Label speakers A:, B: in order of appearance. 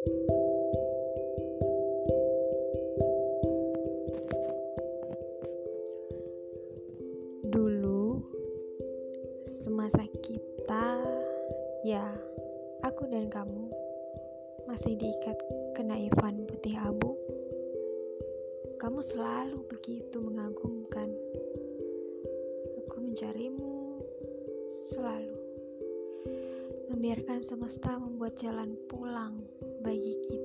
A: Dulu, semasa kita, ya, aku dan kamu masih diikat kenaifan putih abu. Kamu selalu begitu mengagumkan. Aku mencarimu selalu. Membiarkan semesta membuat jalan pulang bagi kita.